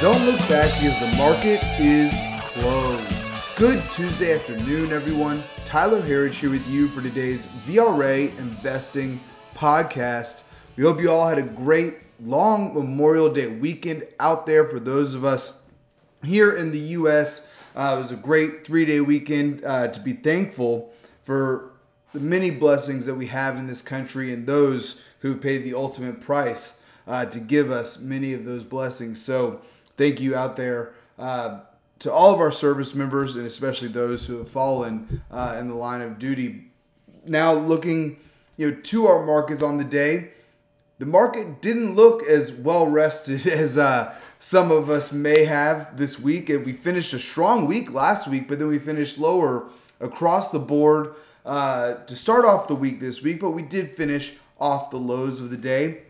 Don't look back because the market is closed. Good Tuesday afternoon, everyone. Tyler Herriage here with you for today's VRA Investing Podcast. We hope you all had a great long Memorial Day weekend out there for those of us here in the U.S. Uh, it was a great three day weekend uh, to be thankful for the many blessings that we have in this country and those who paid the ultimate price uh, to give us many of those blessings. So, thank you out there uh, to all of our service members and especially those who have fallen uh, in the line of duty. Now, looking you know to our markets on the day, the market didn't look as well rested as uh, some of us may have this week. And we finished a strong week last week, but then we finished lower across the board uh, to start off the week this week. But we did finish off the lows of the day.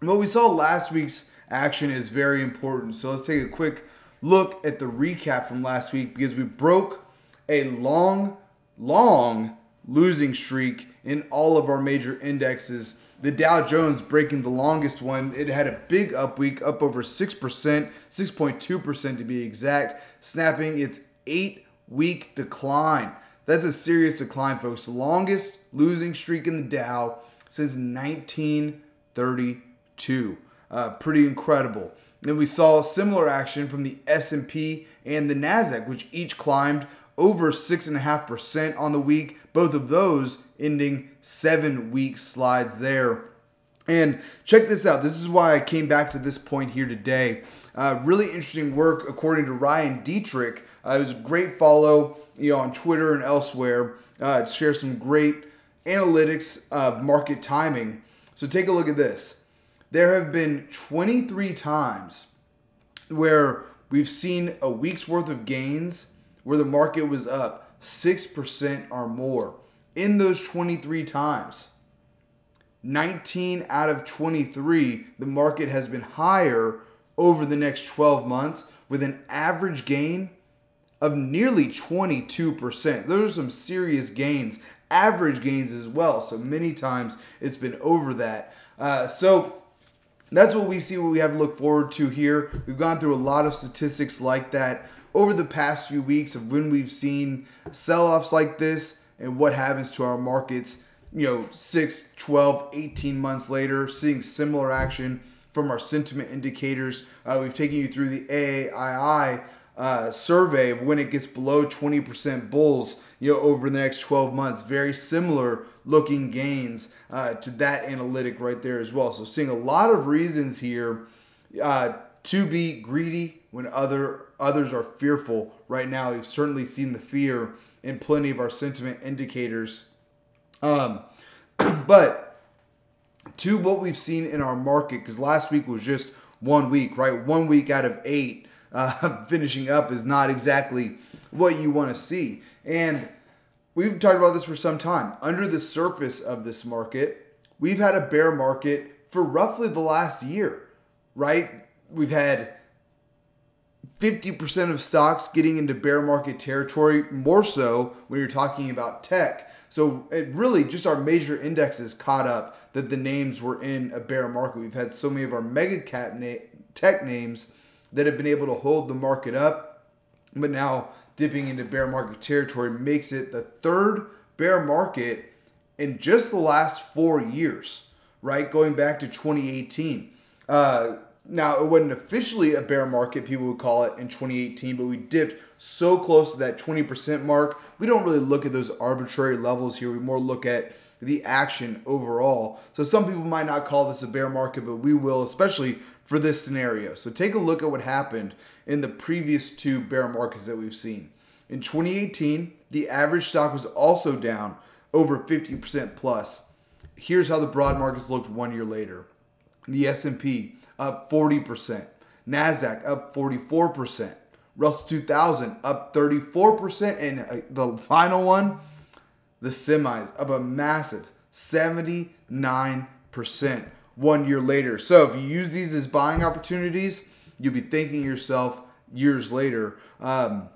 what we saw last week's action is very important. So let's take a quick look at the recap from last week because we broke a long, long losing streak in all of our major indexes. The Dow Jones breaking the longest one. It had a big up week, up over 6%, 6.2% to be exact, snapping its eight week decline. That's a serious decline, folks. The longest losing streak in the Dow since 1932. Uh, pretty incredible. Then we saw similar action from the S&P and the Nasdaq, which each climbed over six and a half percent on the week. Both of those ending seven week slides there. And check this out. This is why I came back to this point here today. Uh, really interesting work, according to Ryan Detrick. Uh, it was a great follow, you know, on Twitter and elsewhere. Uh, to share some great analytics of market timing. So take a look at this. There have been 23 times where we've seen a week's worth of gains where the market was up 6% or more. In those 23 times, 19 out of 23, the market has been higher over the next 12 months with an average gain of nearly 22%. Those are some serious gains, average gains as well. So many times it's been over that. Uh, so that's what we see, what we have to look forward to here. We've gone through a lot of statistics like that over the past few weeks of when we've seen sell offs like this and what happens to our markets, you know, 6, 12, 18 months later, seeing similar action from our sentiment indicators. Uh, we've taken you through the AAII uh, survey of when it gets below 20% bulls, you know, over the next 12 months. Very similar looking gains uh, to that analytic right there as well. So seeing a lot of reasons here uh, to be greedy when other others are fearful right now. We've certainly seen the fear in plenty of our sentiment indicators. Um, but to what we've seen in our market, because last week was just one week, right? One week out of eight uh, finishing up is not exactly what you want to see. And we've talked about this for some time. Under the surface of this market, we've had a bear market for roughly the last year, right? We've had 50% of stocks getting into bear market territory, more so when you're talking about tech. So it really just our major indexes caught up that the names were in a bear market. We've had so many of our mega cap na- tech names that have been able to hold the market up, but now dipping into bear market territory makes it the third bear market in just the last four years, right? Going back to 2018. Uh, now, it wasn't officially a bear market, people would call it in 2018, but we dipped so close to that 20% mark. We don't really look at those arbitrary levels here. We more look at the action overall. So some people might not call this a bear market, but we will, especially for this scenario. So take a look at what happened in the previous two bear markets that we've seen. In 2018, the average stock was also down over 50% plus. Here's how the broad markets looked one year later. The S&P up 40%, Nasdaq up 44%, Russell 2000 up 34%, and uh, the final one, the semis up a massive 79% one year later. So if you use these as buying opportunities, you'll be thanking yourself years later. Um,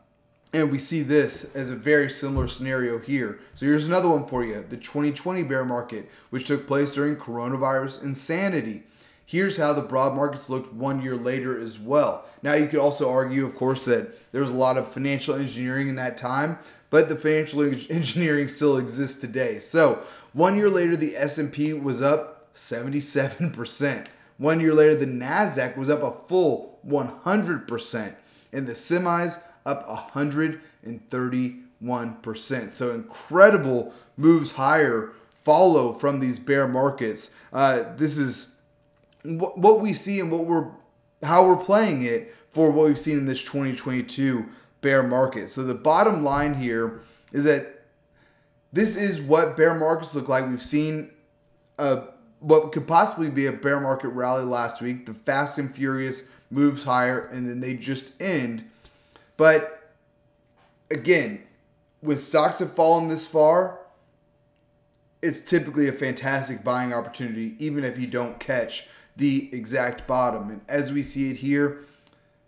and we see this as a very similar scenario here. So here's another one for you the 2020 bear market, which took place during coronavirus insanity. Here's how the broad markets looked one year later as well. Now, you could also argue, of course, that there was a lot of financial engineering in that time, but the financial engineering still exists today. So, one year later, the S&P was up 77%. One year later, the Nasdaq was up a full 100%, and the semis up 131%. So incredible moves higher follow from these bear markets. Uh, this is what we see and what we're how we're playing it for what we've seen in this 2022 bear market. So the bottom line here is that this is what bear markets look like. We've seen a, what could possibly be a bear market rally last week. The fast and furious moves higher and then they just end. But again, when stocks have fallen this far, it's typically a fantastic buying opportunity, even if you don't catch the exact bottom. And as we see it here,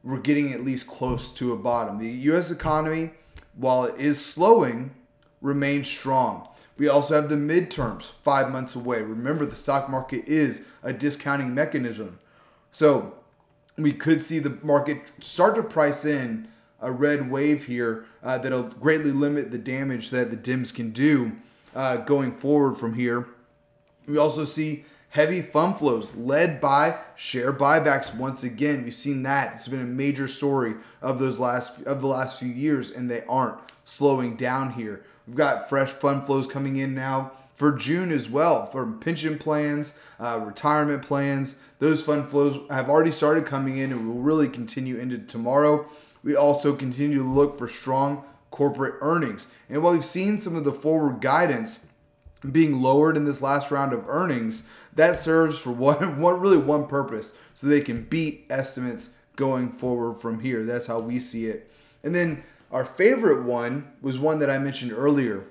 we're getting at least close to a bottom. The US economy, while it is slowing, remains strong. We also have the midterms five months away. Remember, the stock market is a discounting mechanism. So we could see the market start to price in a red wave here uh, that'll greatly limit the damage that the DIMS can do uh, going forward from here. We also see heavy fund flows led by share buybacks once again we've seen that it's been a major story of those last of the last few years and they aren't slowing down here we've got fresh fund flows coming in now for june as well from pension plans uh, retirement plans those fund flows have already started coming in and will really continue into tomorrow we also continue to look for strong corporate earnings and while we've seen some of the forward guidance being lowered in this last round of earnings that serves for one, one really one purpose so they can beat estimates going forward from here. That's how we see it. And then our favorite one was one that I mentioned earlier.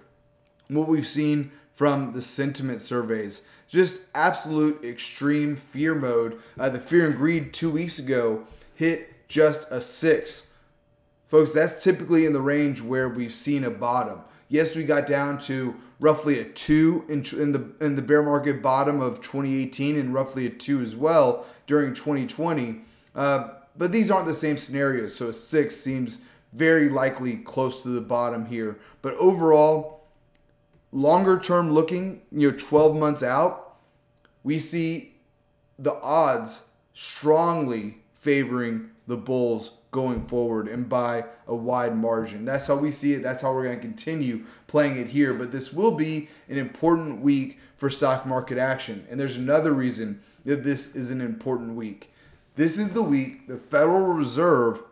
What we've seen from the sentiment surveys, just absolute extreme fear mode. Uh, the fear and greed two weeks ago hit just a six. Folks, that's typically in the range where we've seen a bottom. Yes, we got down to roughly a two in, in the in the bear market bottom of 2018 and roughly a two as well during 2020. Uh, but these aren't the same scenarios, so a six seems very likely close to the bottom here. But overall, longer term looking, you know, 12 months out, we see the odds strongly favoring the Bulls going forward and by a wide margin. That's how we see it. That's how we're going to continue playing it here. But this will be an important week for stock market action. And there's another reason that this is an important week. This is the week the Federal Reserve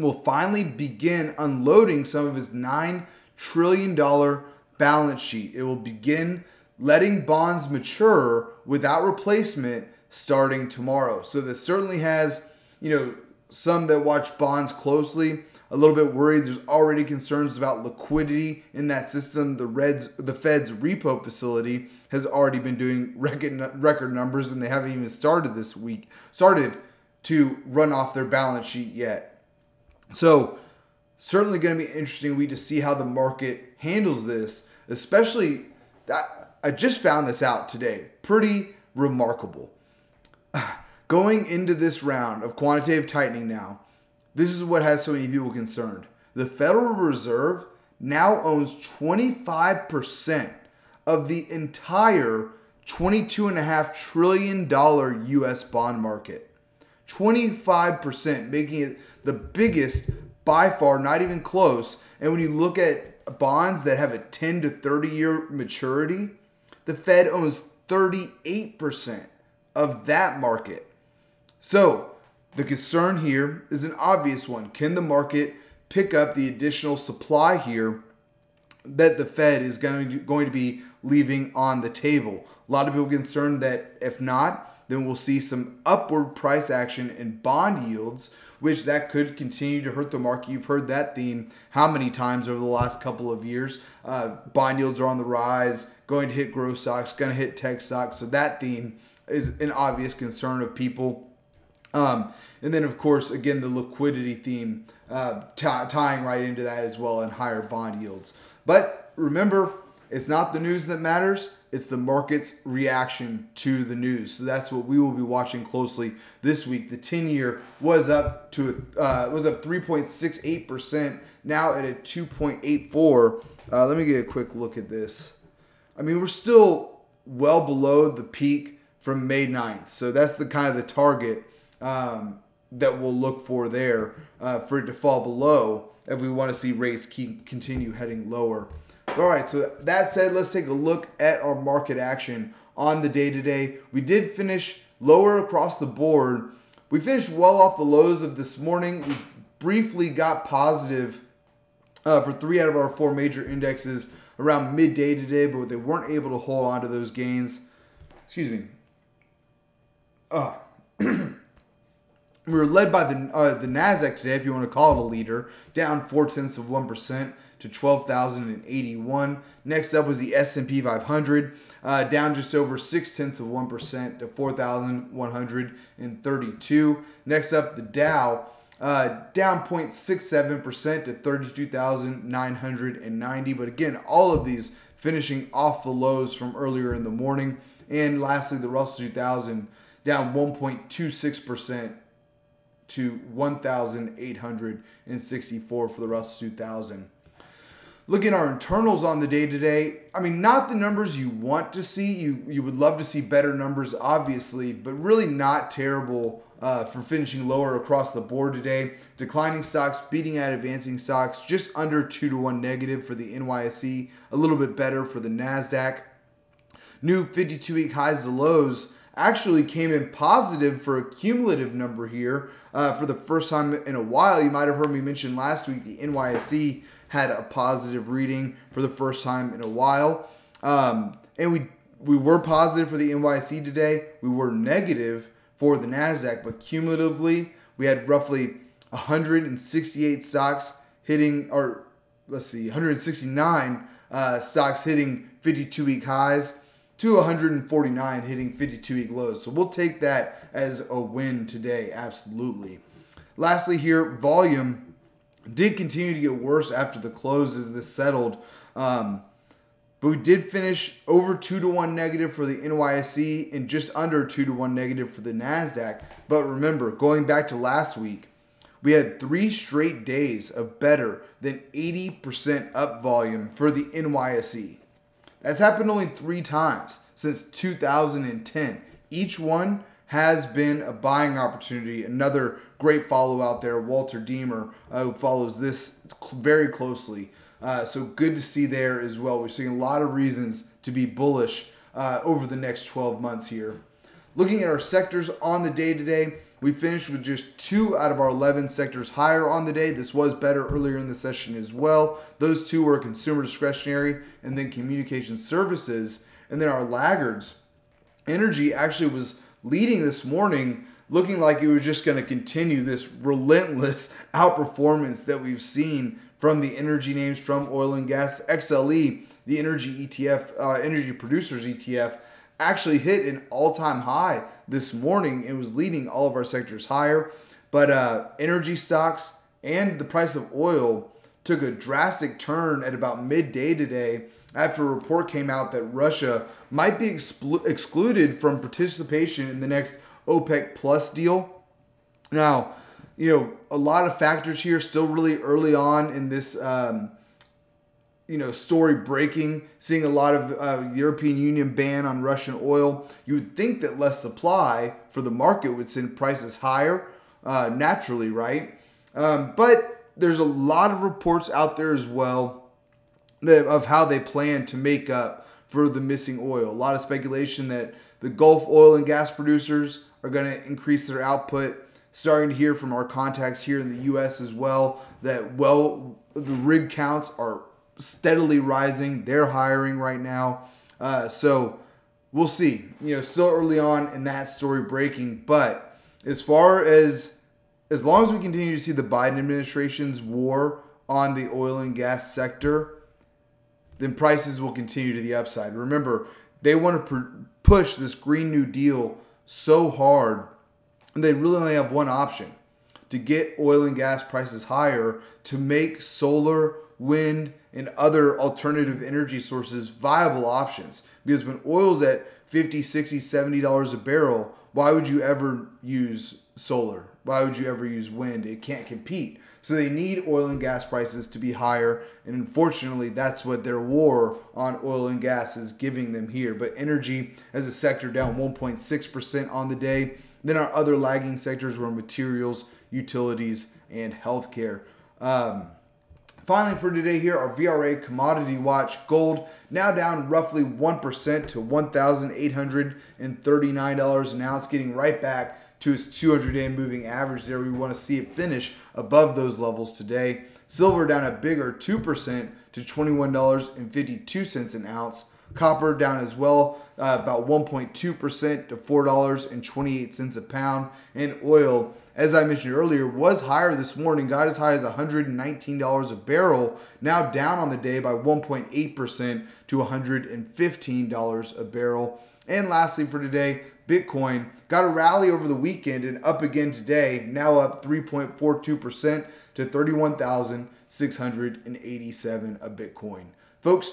will finally begin unloading some of his $9 trillion balance sheet. It will begin letting bonds mature without replacement starting tomorrow. So this certainly has, you know, some that watch bonds closely a little bit worried. There's already concerns about liquidity in that system. The Reds, the Fed's repo facility has already been doing record record numbers, and they haven't even started this week. Started to run off their balance sheet yet. So certainly going to be interesting week to see how the market handles this. Especially, that I just found this out today. Pretty remarkable. Going into this round of quantitative tightening now, this is what has so many people concerned. The Federal Reserve now owns 25% of the entire $22.5 trillion US bond market. 25%, making it the biggest by far, not even close. And when you look at bonds that have a 10 to 30 year maturity, the Fed owns 38% of that market. So, the concern here is an obvious one. Can the market pick up the additional supply here that the Fed is going to, going to be leaving on the table? A lot of people concerned that if not, then we'll see some upward price action in bond yields, which that could continue to hurt the market. You've heard that theme how many times over the last couple of years? Uh, bond yields are on the rise, going to hit growth stocks, going to hit tech stocks. So that theme is an obvious concern of people um, and then, of course, again, the liquidity theme uh, t- tying right into that as well and higher bond yields. But remember, it's not the news that matters. It's the market's reaction to the news. So that's what we will be watching closely this week. The 10-year was up to uh, was up 3.68 percent, now at a 2.84. Uh, let me get a quick look at this. I mean, we're still well below the peak from May 9th, so that's the kind of the target um, that we'll look for there uh, for it to fall below if we want to see rates keep continue heading lower. All right, so that said, let's take a look at our market action on the day today. We did finish lower across the board. We finished well off the lows of this morning. We briefly got positive uh, for three out of our four major indexes around midday today, but they weren't able to hold on to those gains. Excuse me. Uh, we were led by the uh, the Nasdaq today, if you want to call it a leader, down four tenths of one percent to 12,081. Next up was the S&P 500, uh, down just over six tenths of one percent to 4,132. Next up, the Dow. Uh, down 0.67% to 32,990. But again, all of these finishing off the lows from earlier in the morning. And lastly, the Russell 2000 down 1.26% to 1,864 for the Russell 2000. Looking at our internals on the day today, I mean, not the numbers you want to see. You you would love to see better numbers, obviously, but really not terrible uh, for finishing lower across the board today. Declining stocks beating out advancing stocks, just under two to one negative for the NYSE, a little bit better for the Nasdaq. New 52 week highs to lows actually came in positive for a cumulative number here uh, for the first time in a while. You might have heard me mention last week the NYSE had a positive reading for the first time in a while. Um, and we we were positive for the NYC today. We were negative for the Nasdaq, but cumulatively we had roughly 168 stocks hitting, or let's see, 169 uh, stocks hitting 52 week highs to 149 hitting 52 week lows. So we'll take that as a win today, absolutely. Lastly, here, volume did continue to get worse after the close as this settled. Um, but we did finish over 2 to 1 negative for the NYSE and just under 2 to 1 negative for the NASDAQ. But remember, going back to last week, we had three straight days of better than 80% up volume for the NYSE. That's happened only three times since 2010. Each one has been a buying opportunity. Another great follow out there, Walter Deemer, uh, who follows this very closely. Uh, so good to see there as well. We're seeing a lot of reasons to be bullish uh, over the next 12 months here. Looking at our sectors on the day today, we finished with just two out of our 11 sectors higher on the day. This was better earlier in the session as well. Those two were consumer discretionary and then communication services. And then our laggards, energy actually was leading this morning, looking like it was just going to continue this relentless outperformance that we've seen from the energy names from oil and gas. XLE, the energy ETF, uh, energy producers ETF, actually hit an all-time high this morning. It was leading all of our sectors higher, but uh, energy stocks and the price of oil took a drastic turn at about midday today after a report came out that Russia might be exclu- excluded from participation in the next OPEC Plus deal. Now, you know, a lot of factors here, still really early on in this, um, you know, story breaking, seeing a lot of uh, European Union ban on Russian oil. You would think that less supply for the market would send prices higher, uh, naturally, right? Um, but there's a lot of reports out there as well that, of how they plan to make up for the missing oil. A lot of speculation that the Gulf oil and gas producers are going to increase their output. Starting to hear from our contacts here in the U.S. as well that well the rig counts are steadily rising. They're hiring right now, uh, so we'll see. You know, still early on in that story breaking, but as far as as long as we continue to see the Biden administration's war on the oil and gas sector, then prices will continue to the upside. Remember, they want to pr- push this Green New Deal so hard, and they really only have one option to get oil and gas prices higher to make solar, wind, and other alternative energy sources viable options. Because when oil's at 50, 60, 70 dollars a barrel, why would you ever use solar? Why would you ever use wind? It can't compete. So they need oil and gas prices to be higher. And unfortunately, that's what their war on oil and gas is giving them here. But energy as a sector down 1.6% on the day. Then our other lagging sectors were materials, utilities, and healthcare. Um, Finally, for today, here our VRA commodity watch gold now down roughly 1% to $1,839 an ounce, getting right back to its 200 day moving average there. We want to see it finish above those levels today. Silver down a bigger 2% to $21.52 an ounce. Copper down as well, uh, about 1.2% to $4.28 a pound. And oil as I mentioned earlier, was higher this morning, got as high as $119 a barrel, now down on the day by 1.8% to $115 a barrel. And lastly, for today, Bitcoin got a rally over the weekend and up again today, now up 3.42% to 31,687 a Bitcoin. Folks,